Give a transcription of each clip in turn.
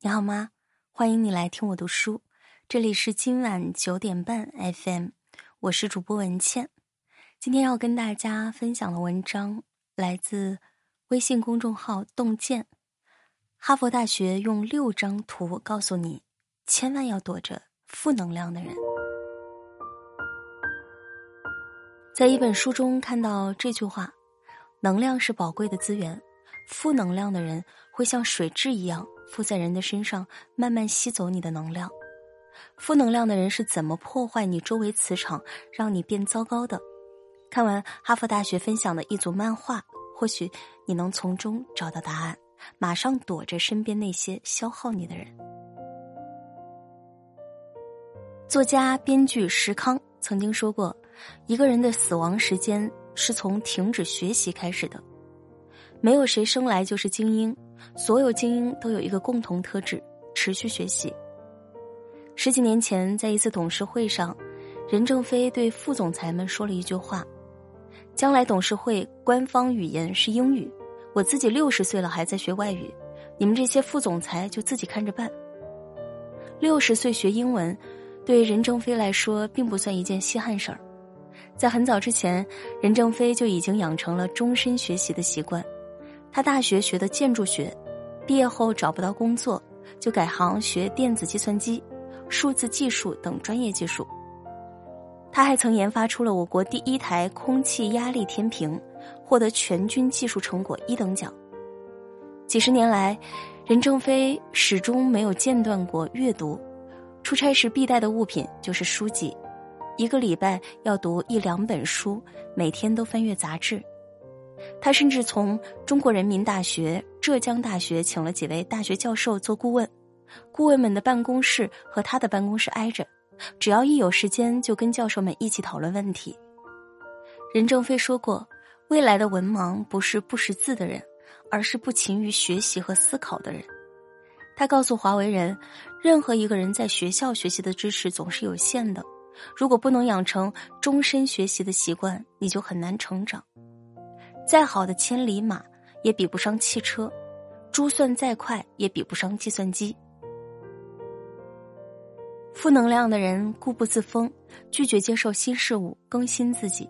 你好吗？欢迎你来听我读书，这里是今晚九点半 FM，我是主播文倩。今天要跟大家分享的文章来自微信公众号“洞见”。哈佛大学用六张图告诉你，千万要躲着负能量的人。在一本书中看到这句话：“能量是宝贵的资源，负能量的人会像水蛭一样。”附在人的身上，慢慢吸走你的能量。负能量的人是怎么破坏你周围磁场，让你变糟糕的？看完哈佛大学分享的一组漫画，或许你能从中找到答案。马上躲着身边那些消耗你的人。作家、编剧石康曾经说过：“一个人的死亡时间是从停止学习开始的。没有谁生来就是精英。”所有精英都有一个共同特质：持续学习。十几年前，在一次董事会上，任正非对副总裁们说了一句话：“将来董事会官方语言是英语，我自己六十岁了还在学外语，你们这些副总裁就自己看着办。”六十岁学英文，对任正非来说并不算一件稀罕事儿。在很早之前，任正非就已经养成了终身学习的习惯。他大学学的建筑学，毕业后找不到工作，就改行学电子计算机、数字技术等专业技术。他还曾研发出了我国第一台空气压力天平，获得全军技术成果一等奖。几十年来，任正非始终没有间断过阅读，出差时必带的物品就是书籍，一个礼拜要读一两本书，每天都翻阅杂志。他甚至从中国人民大学、浙江大学请了几位大学教授做顾问，顾问们的办公室和他的办公室挨着，只要一有时间就跟教授们一起讨论问题。任正非说过：“未来的文盲不是不识字的人，而是不勤于学习和思考的人。”他告诉华为人：“任何一个人在学校学习的知识总是有限的，如果不能养成终身学习的习惯，你就很难成长。”再好的千里马也比不上汽车，珠算再快也比不上计算机。负能量的人固步自封，拒绝接受新事物，更新自己；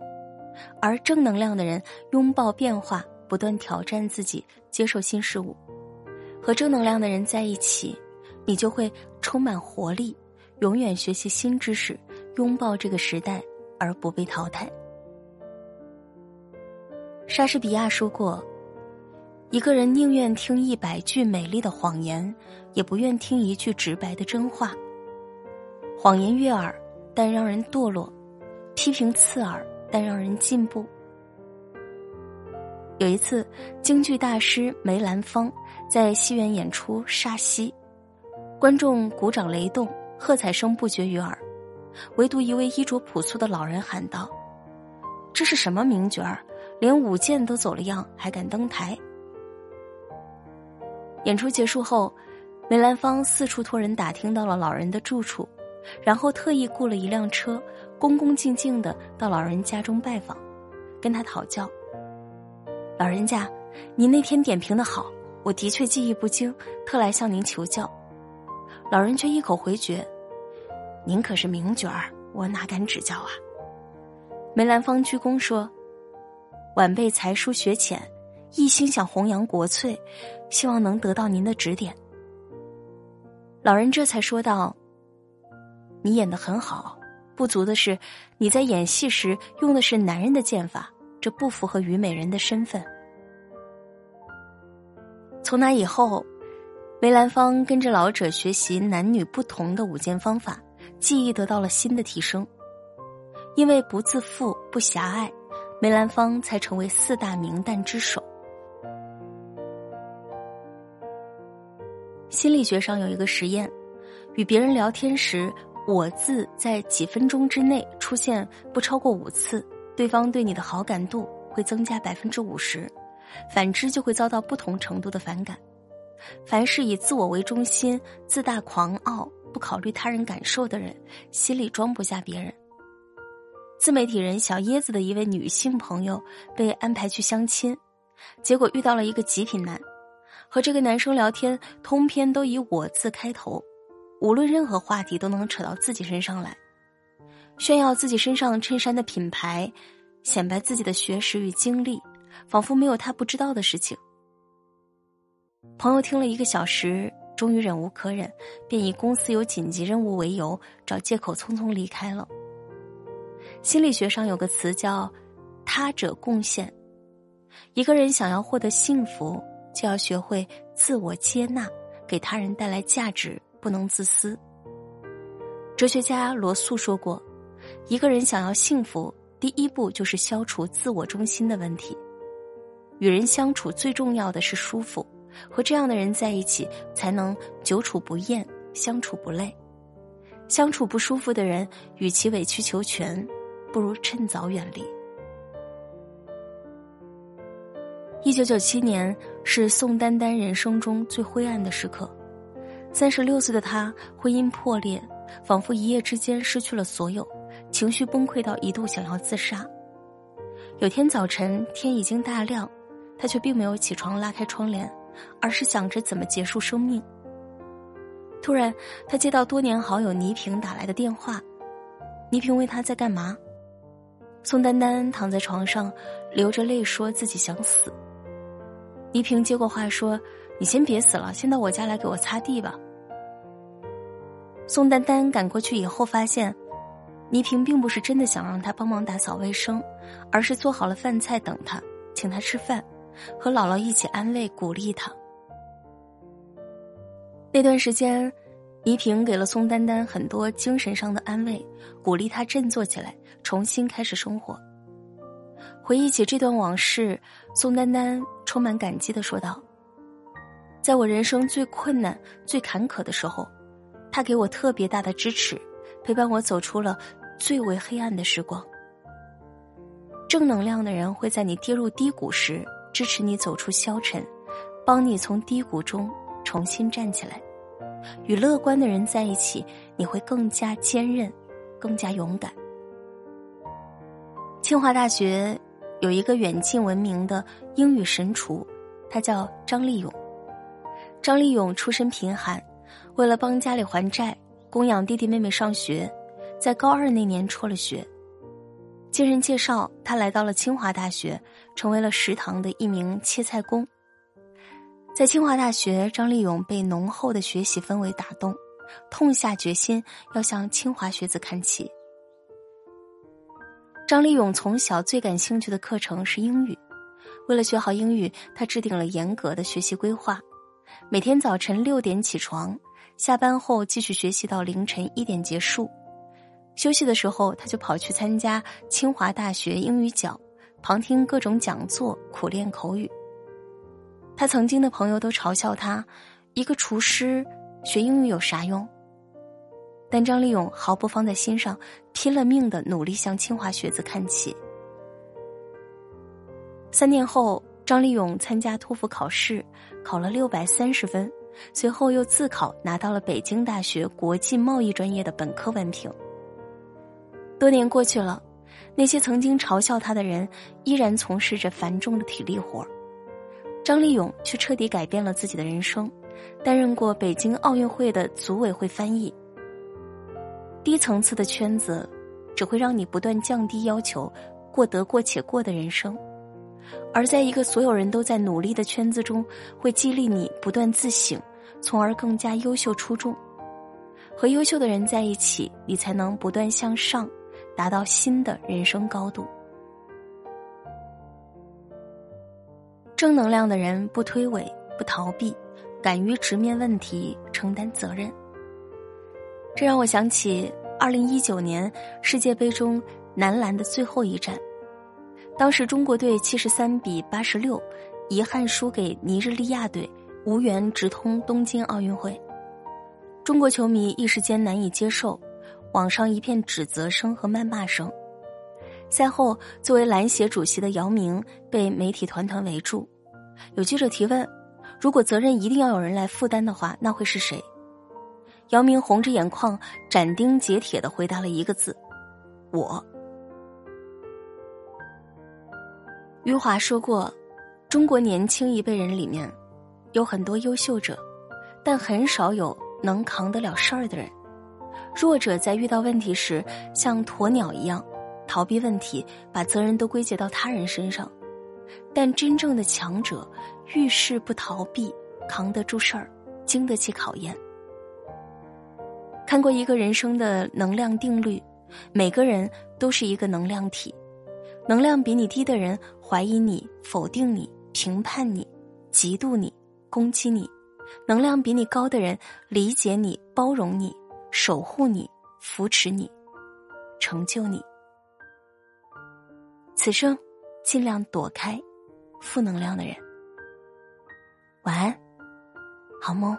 而正能量的人拥抱变化，不断挑战自己，接受新事物。和正能量的人在一起，你就会充满活力，永远学习新知识，拥抱这个时代而不被淘汰。莎士比亚说过：“一个人宁愿听一百句美丽的谎言，也不愿听一句直白的真话。谎言悦耳，但让人堕落；批评刺耳，但让人进步。”有一次，京剧大师梅兰芳在戏院演出《沙溪》，观众鼓掌雷动，喝彩声不绝于耳，唯独一位衣着朴素的老人喊道：“这是什么名角儿？”连舞剑都走了样，还敢登台？演出结束后，梅兰芳四处托人打听到了老人的住处，然后特意雇了一辆车，恭恭敬敬的到老人家中拜访，跟他讨教。老人家，您那天点评的好，我的确技艺不精，特来向您求教。老人却一口回绝：“您可是名角儿，我哪敢指教啊？”梅兰芳鞠躬说。晚辈才疏学浅，一心想弘扬国粹，希望能得到您的指点。老人这才说道：“你演的很好，不足的是你在演戏时用的是男人的剑法，这不符合虞美人的身份。”从那以后，梅兰芳跟着老者学习男女不同的舞剑方法，技艺得到了新的提升。因为不自负、不狭隘。梅兰芳才成为四大名旦之首。心理学上有一个实验，与别人聊天时，我字在几分钟之内出现不超过五次，对方对你的好感度会增加百分之五十，反之就会遭到不同程度的反感。凡是以自我为中心、自大狂傲、不考虑他人感受的人，心里装不下别人。自媒体人小椰子的一位女性朋友被安排去相亲，结果遇到了一个极品男。和这个男生聊天，通篇都以“我”字开头，无论任何话题都能扯到自己身上来，炫耀自己身上衬衫的品牌，显摆自己的学识与经历，仿佛没有他不知道的事情。朋友听了一个小时，终于忍无可忍，便以公司有紧急任务为由，找借口匆匆离开了。心理学上有个词叫“他者贡献”，一个人想要获得幸福。就要学会自我接纳，给他人带来价值，不能自私。哲学家罗素说过：“一个人想要幸福，第一步就是消除自我中心的问题。与人相处最重要的是舒服，和这样的人在一起，才能久处不厌，相处不累。相处不舒服的人，与其委曲求全，不如趁早远离。”一九九七年是宋丹丹人生中最灰暗的时刻，三十六岁的她婚姻破裂，仿佛一夜之间失去了所有，情绪崩溃到一度想要自杀。有天早晨天已经大亮，她却并没有起床拉开窗帘，而是想着怎么结束生命。突然，她接到多年好友倪萍打来的电话，倪萍问她在干嘛，宋丹丹躺在床上流着泪说自己想死。倪萍接过话说：“你先别死了，先到我家来给我擦地吧。”宋丹丹赶过去以后，发现倪萍并不是真的想让他帮忙打扫卫生，而是做好了饭菜等他，请他吃饭，和姥姥一起安慰鼓励他。那段时间，倪萍给了宋丹丹很多精神上的安慰，鼓励她振作起来，重新开始生活。回忆起这段往事，宋丹丹充满感激的说道：“在我人生最困难、最坎坷的时候，他给我特别大的支持，陪伴我走出了最为黑暗的时光。正能量的人会在你跌入低谷时支持你走出消沉，帮你从低谷中重新站起来。与乐观的人在一起，你会更加坚韧，更加勇敢。”清华大学。有一个远近闻名的英语神厨，他叫张立勇。张立勇出身贫寒，为了帮家里还债，供养弟弟妹妹上学，在高二那年辍了学。经人介绍，他来到了清华大学，成为了食堂的一名切菜工。在清华大学，张立勇被浓厚的学习氛围打动，痛下决心要向清华学子看齐。张立勇从小最感兴趣的课程是英语，为了学好英语，他制定了严格的学习规划，每天早晨六点起床，下班后继续学习到凌晨一点结束，休息的时候他就跑去参加清华大学英语角，旁听各种讲座，苦练口语。他曾经的朋友都嘲笑他，一个厨师学英语有啥用？但张立勇毫不放在心上，拼了命的努力向清华学子看齐。三年后，张立勇参加托福考试，考了六百三十分，随后又自考拿到了北京大学国际贸易专业的本科文凭。多年过去了，那些曾经嘲笑他的人依然从事着繁重的体力活张立勇却彻底改变了自己的人生，担任过北京奥运会的组委会翻译。低层次的圈子，只会让你不断降低要求，过得过且过的人生；而在一个所有人都在努力的圈子中，会激励你不断自省，从而更加优秀出众。和优秀的人在一起，你才能不断向上，达到新的人生高度。正能量的人不推诿，不逃避，敢于直面问题，承担责任。这让我想起二零一九年世界杯中男篮的最后一战，当时中国队七十三比八十六，遗憾输给尼日利亚队，无缘直通东京奥运会。中国球迷一时间难以接受，网上一片指责声和谩骂声。赛后，作为篮协主席的姚明被媒体团团围住，有记者提问：如果责任一定要有人来负担的话，那会是谁？姚明红着眼眶，斩钉截铁的回答了一个字：“我。”余华说过：“中国年轻一辈人里面，有很多优秀者，但很少有能扛得了事儿的人。弱者在遇到问题时，像鸵鸟一样逃避问题，把责任都归结到他人身上；但真正的强者，遇事不逃避，扛得住事儿，经得起考验。看过一个人生的能量定律，每个人都是一个能量体，能量比你低的人怀疑你、否定你、评判你、嫉妒你、攻击你；能量比你高的人理解你、包容你。守护你，扶持你，成就你。此生尽量躲开负能量的人。晚安，好梦。